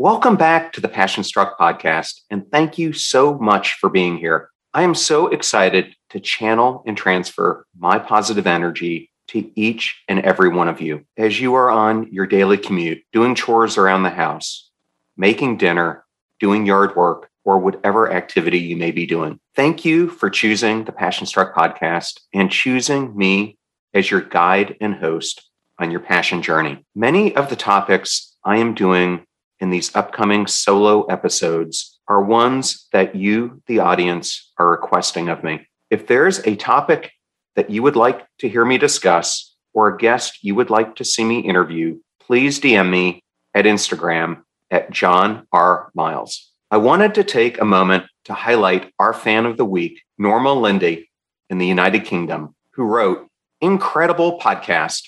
Welcome back to the Passion Struck podcast, and thank you so much for being here. I am so excited to channel and transfer my positive energy to each and every one of you as you are on your daily commute, doing chores around the house, making dinner, doing yard work, or whatever activity you may be doing. Thank you for choosing the Passion Struck podcast and choosing me as your guide and host on your passion journey. Many of the topics I am doing in these upcoming solo episodes are ones that you, the audience, are requesting of me. If there's a topic that you would like to hear me discuss or a guest you would like to see me interview, please DM me at Instagram at John R. Miles. I wanted to take a moment to highlight our fan of the week, Norma Lindy in the United Kingdom, who wrote, Incredible podcast.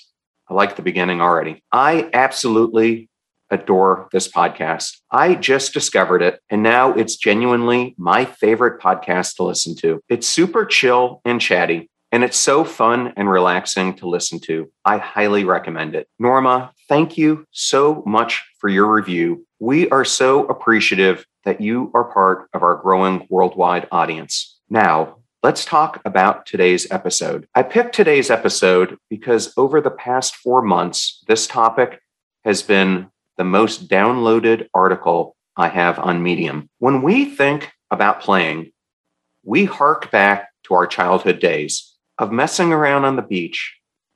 I like the beginning already. I absolutely adore this podcast. I just discovered it, and now it's genuinely my favorite podcast to listen to. It's super chill and chatty, and it's so fun and relaxing to listen to. I highly recommend it. Norma, thank you so much for your review. We are so appreciative that you are part of our growing worldwide audience. Now, let's talk about today's episode. I picked today's episode because over the past four months, this topic has been the most downloaded article I have on Medium. When we think about playing, we hark back to our childhood days of messing around on the beach,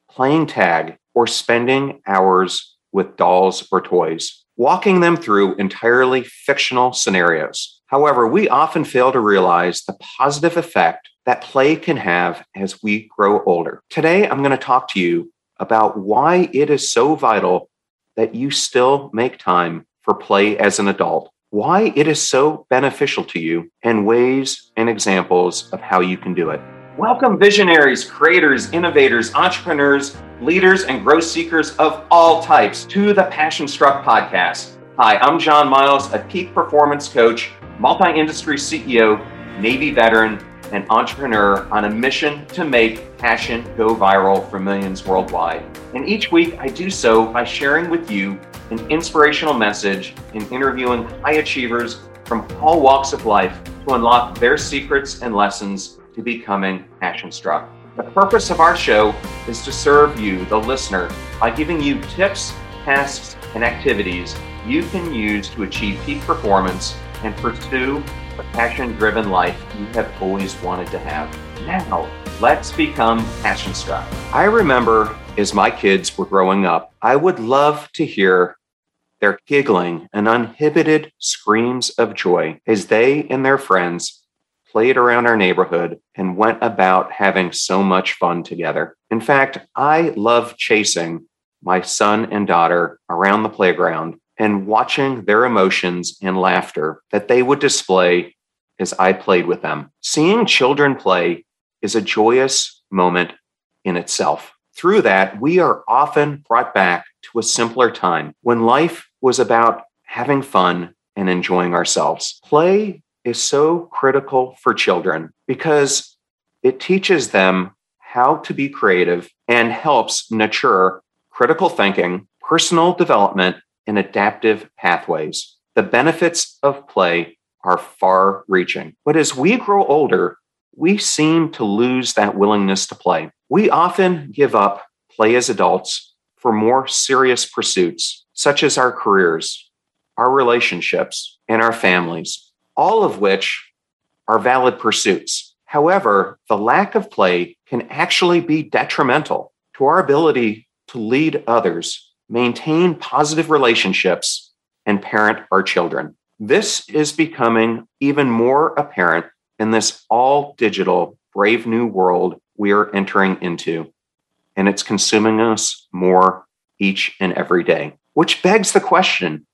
playing tag, or spending hours with dolls or toys walking them through entirely fictional scenarios. However, we often fail to realize the positive effect that play can have as we grow older. Today, I'm going to talk to you about why it is so vital that you still make time for play as an adult, why it is so beneficial to you, and ways and examples of how you can do it. Welcome, visionaries, creators, innovators, entrepreneurs, leaders, and growth seekers of all types to the Passion Struck podcast. Hi, I'm John Miles, a peak performance coach, multi industry CEO, Navy veteran, and entrepreneur on a mission to make passion go viral for millions worldwide. And each week I do so by sharing with you an inspirational message and interviewing high achievers from all walks of life to unlock their secrets and lessons to becoming passion struck. The purpose of our show is to serve you, the listener, by giving you tips, tasks, and activities you can use to achieve peak performance and pursue the passion driven life you have always wanted to have. Now, let's become passion struck. I remember as my kids were growing up, I would love to hear their giggling and uninhibited screams of joy as they and their friends played around our neighborhood, and went about having so much fun together. In fact, I love chasing my son and daughter around the playground and watching their emotions and laughter that they would display as I played with them. Seeing children play is a joyous moment in itself. Through that, we are often brought back to a simpler time when life was about having fun and enjoying ourselves. Play is so critical for children because it teaches them how to be creative and helps nurture critical thinking, personal development, and adaptive pathways. The benefits of play are far reaching. But as we grow older, we seem to lose that willingness to play. We often give up play as adults for more serious pursuits, such as our careers, our relationships, and our families all of which are valid pursuits. However, the lack of play can actually be detrimental to our ability to lead others, maintain positive relationships, and parent our children. This is becoming even more apparent in this all digital, brave new world we are entering into. And it's consuming us more each and every day, which begs the question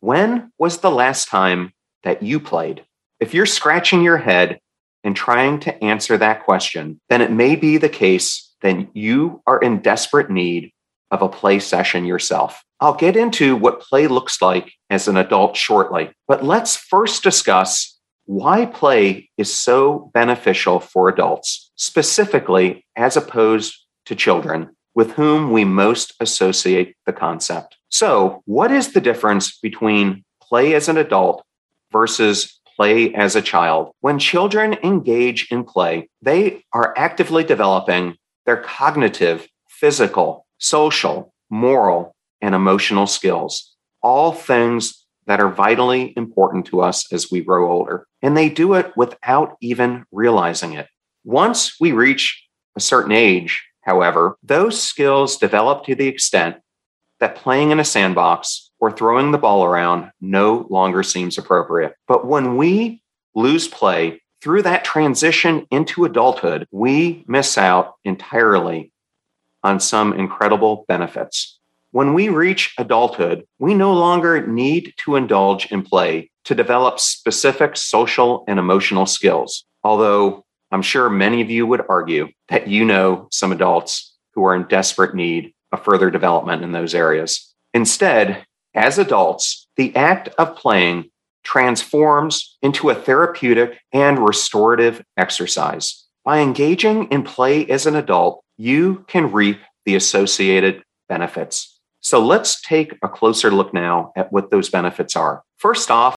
when was the last time that you played. If you're scratching your head and trying to answer that question, then it may be the case that you are in desperate need of a play session yourself. I'll get into what play looks like as an adult shortly, but let's first discuss why play is so beneficial for adults, specifically as opposed to children with whom we most associate the concept. So, what is the difference between play as an adult versus play as a child. When children engage in play, they are actively developing their cognitive, physical, social, moral, and emotional skills, all things that are vitally important to us as we grow older. And they do it without even realizing it. Once we reach a certain age, however, those skills develop to the extent that playing in a sandbox or throwing the ball around no longer seems appropriate. But when we lose play through that transition into adulthood, we miss out entirely on some incredible benefits. When we reach adulthood, we no longer need to indulge in play to develop specific social and emotional skills. Although I'm sure many of you would argue that you know some adults who are in desperate need of further development in those areas. Instead, as adults, the act of playing transforms into a therapeutic and restorative exercise. By engaging in play as an adult, you can reap the associated benefits. So let's take a closer look now at what those benefits are. First off,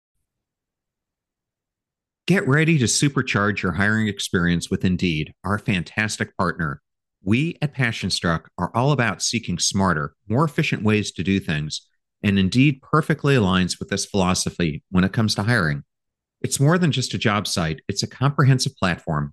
Get ready to supercharge your hiring experience with Indeed, our fantastic partner. We at PassionStruck are all about seeking smarter, more efficient ways to do things, and Indeed perfectly aligns with this philosophy when it comes to hiring. It's more than just a job site, it's a comprehensive platform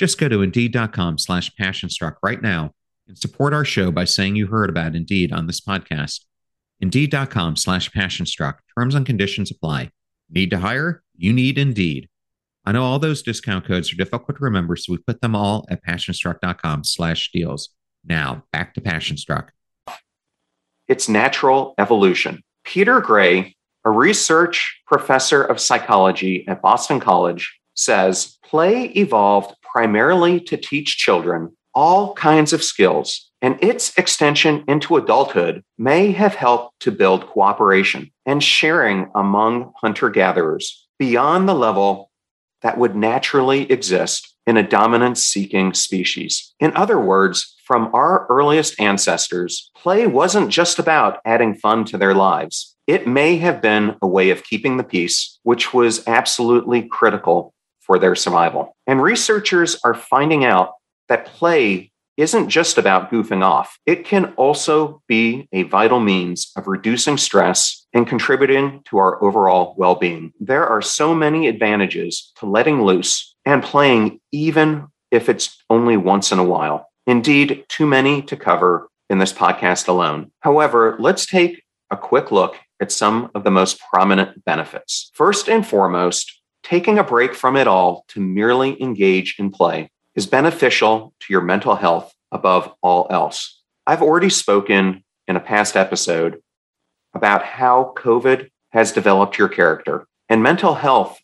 Just go to indeed.com slash passionstruck right now and support our show by saying you heard about Indeed on this podcast. Indeed.com slash passionstruck. Terms and conditions apply. Need to hire? You need Indeed. I know all those discount codes are difficult to remember, so we put them all at passionstruck.com slash deals. Now, back to Passionstruck. It's natural evolution. Peter Gray, a research professor of psychology at Boston College, says play evolved primarily to teach children all kinds of skills, and its extension into adulthood may have helped to build cooperation and sharing among hunter gatherers beyond the level that would naturally exist in a dominance seeking species. In other words, from our earliest ancestors, play wasn't just about adding fun to their lives. It may have been a way of keeping the peace, which was absolutely critical for their survival. And researchers are finding out that play isn't just about goofing off. It can also be a vital means of reducing stress and contributing to our overall well being. There are so many advantages to letting loose and playing, even if it's only once in a while. Indeed, too many to cover in this podcast alone. However, let's take a quick look at some of the most prominent benefits. First and foremost, taking a break from it all to merely engage in play is beneficial to your mental health above all else. I've already spoken in a past episode about how COVID has developed your character, and mental health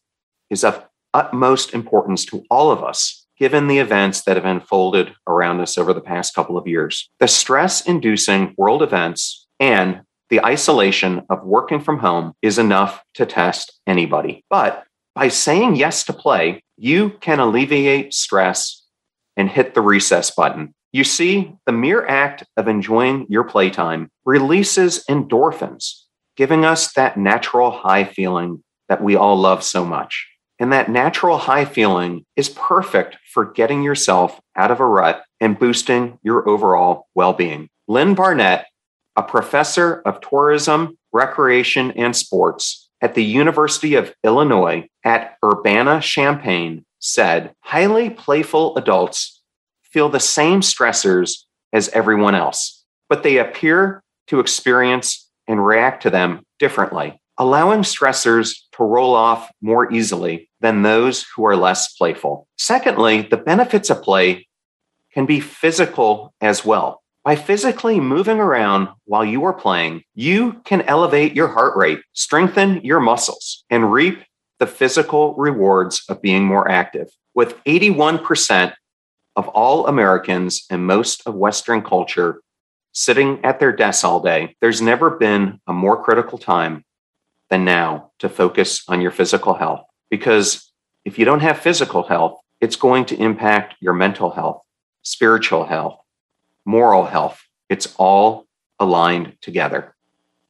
is of utmost importance to all of us, given the events that have unfolded around us over the past couple of years. The stress inducing world events and the isolation of working from home is enough to test anybody. But by saying yes to play, you can alleviate stress and hit the recess button. You see, the mere act of enjoying your playtime releases endorphins, giving us that natural high feeling that we all love so much. And that natural high feeling is perfect for getting yourself out of a rut and boosting your overall well being. Lynn Barnett, a professor of tourism, recreation, and sports at the University of Illinois at Urbana Champaign said highly playful adults feel the same stressors as everyone else, but they appear to experience and react to them differently, allowing stressors to roll off more easily than those who are less playful. Secondly, the benefits of play can be physical as well. By physically moving around while you are playing, you can elevate your heart rate, strengthen your muscles, and reap the physical rewards of being more active. With 81% of all Americans and most of Western culture sitting at their desks all day, there's never been a more critical time than now to focus on your physical health. Because if you don't have physical health, it's going to impact your mental health, spiritual health, moral health. It's all aligned together.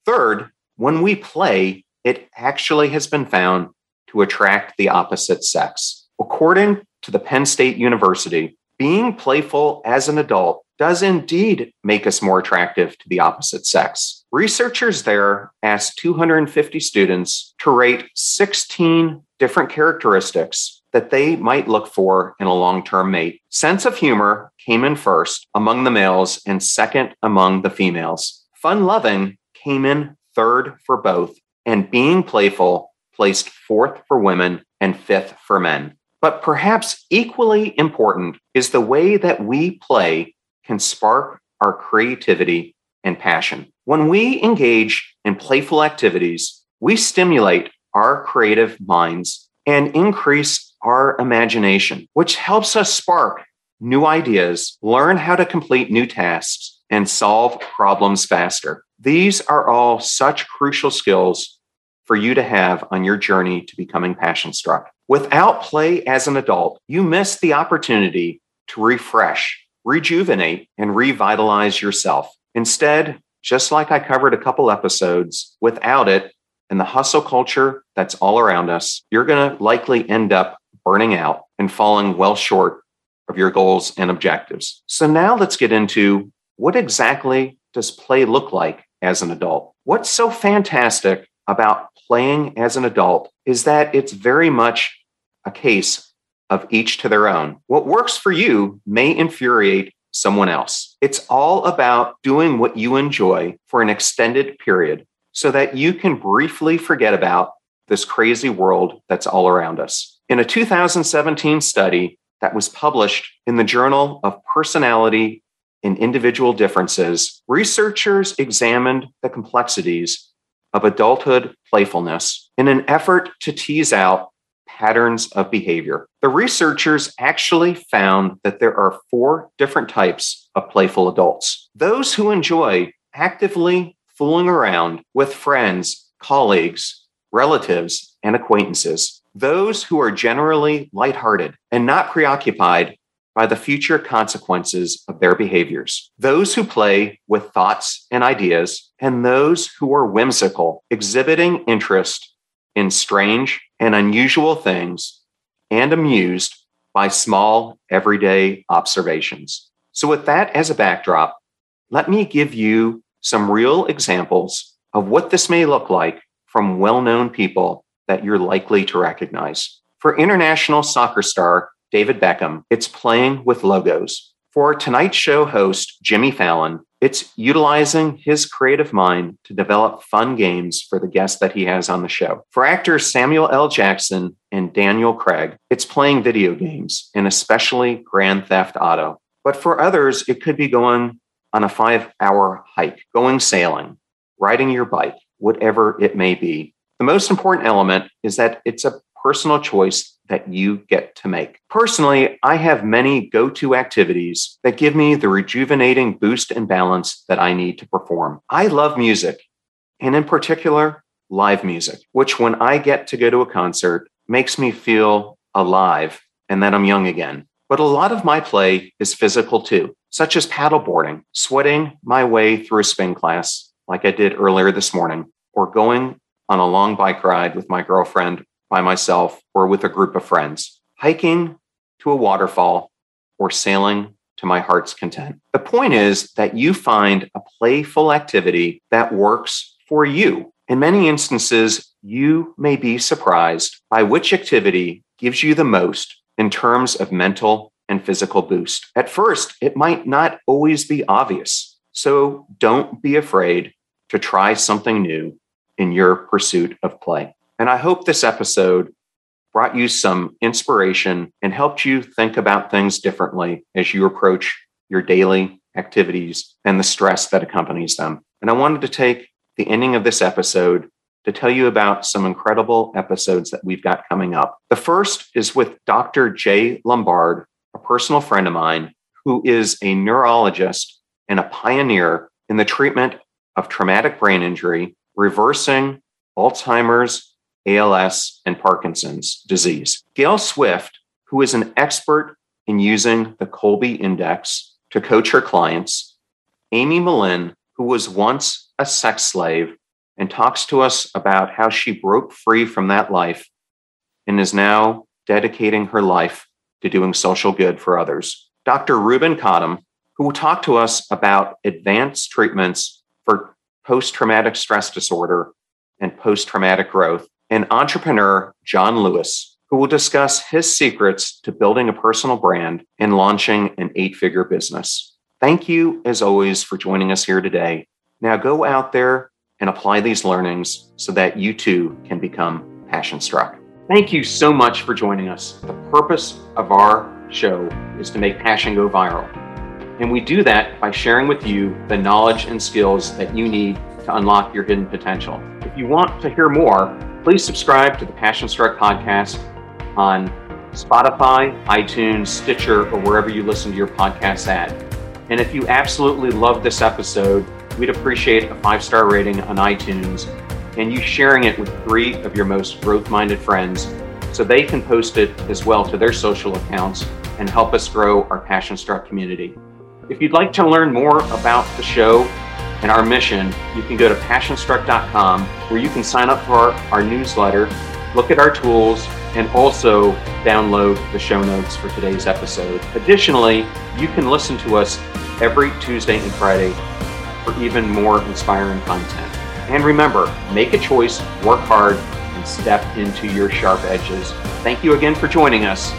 Third, when we play, it actually has been found to attract the opposite sex. According to the Penn State University, being playful as an adult does indeed make us more attractive to the opposite sex. Researchers there asked 250 students to rate 16 different characteristics that they might look for in a long term mate. Sense of humor came in first among the males and second among the females. Fun loving came in third for both, and being playful placed fourth for women and fifth for men. But perhaps equally important is the way that we play can spark our creativity and passion. When we engage in playful activities, we stimulate our creative minds and increase our imagination, which helps us spark new ideas, learn how to complete new tasks, and solve problems faster. These are all such crucial skills for you to have on your journey to becoming passion struck. Without play as an adult, you miss the opportunity to refresh, rejuvenate, and revitalize yourself. Instead, just like I covered a couple episodes, without it and the hustle culture that's all around us, you're going to likely end up burning out and falling well short of your goals and objectives. So now let's get into what exactly does play look like as an adult? What's so fantastic about playing as an adult is that it's very much a case of each to their own. What works for you may infuriate someone else. It's all about doing what you enjoy for an extended period so that you can briefly forget about this crazy world that's all around us. In a 2017 study that was published in the Journal of Personality and Individual Differences, researchers examined the complexities of adulthood playfulness in an effort to tease out patterns of behavior. The researchers actually found that there are four different types of playful adults those who enjoy actively fooling around with friends, colleagues, relatives, and acquaintances. Those who are generally lighthearted and not preoccupied by the future consequences of their behaviors. Those who play with thoughts and ideas, and those who are whimsical, exhibiting interest in strange and unusual things and amused by small, everyday observations. So, with that as a backdrop, let me give you some real examples of what this may look like from well known people that you're likely to recognize. For international soccer star David Beckham, it's playing with Legos. For Tonight Show host Jimmy Fallon, it's utilizing his creative mind to develop fun games for the guests that he has on the show. For actors Samuel L. Jackson and Daniel Craig, it's playing video games and especially Grand Theft Auto. But for others, it could be going on a five hour hike, going sailing, riding your bike, whatever it may be. The most important element is that it's a personal choice that you get to make. Personally, I have many go to activities that give me the rejuvenating boost and balance that I need to perform. I love music, and in particular, live music, which when I get to go to a concert makes me feel alive and that I'm young again. But a lot of my play is physical too, such as paddleboarding, sweating my way through a spin class like I did earlier this morning, or going on a long bike ride with my girlfriend by myself or with a group of friends, hiking to a waterfall, or sailing to my heart's content. The point is that you find a playful activity that works for you. In many instances, you may be surprised by which activity gives you the most in terms of mental and physical boost. At first, it might not always be obvious. So don't be afraid to try something new in your pursuit of play. And I hope this episode brought you some inspiration and helped you think about things differently as you approach your daily activities and the stress that accompanies them. And I wanted to take the ending of this episode to tell you about some incredible episodes that we've got coming up. The first is with Dr. Jay Lombard, a personal friend of mine who is a neurologist and a pioneer in the treatment of traumatic brain injury, reversing Alzheimer's, ALS, and Parkinson's disease. Gail Swift, who is an expert in using the Kolbe Index to coach her clients, Amy Malin, who was once a sex slave and talks to us about how she broke free from that life and is now dedicating her life to doing social good for others. Dr. Ruben Cottam, who will talk to us about advanced treatments post traumatic stress disorder and post traumatic growth, and entrepreneur John Lewis, who will discuss his secrets to building a personal brand and launching an eight figure business. Thank you, as always, for joining us here today. Now go out there and apply these learnings so that you too can become passion struck. Thank you so much for joining us. The purpose of our show is to make passion go viral. And we do that by sharing with you the knowledge and skills that you need to unlock your hidden potential. If you want to hear more, please subscribe to the Passion Struck podcast on Spotify, iTunes, Stitcher, or wherever you listen to your podcasts at. And if you absolutely love this episode, we'd appreciate a five star rating on iTunes and you sharing it with three of your most growth minded friends so they can post it as well to their social accounts and help us grow our Passion Struck community. If you'd like to learn more about the show and our mission, you can go to passionstruck.com where you can sign up for our, our newsletter, look at our tools, and also download the show notes for today's episode. Additionally, you can listen to us every Tuesday and Friday for even more inspiring content. And remember, make a choice, work hard, and step into your sharp edges. Thank you again for joining us.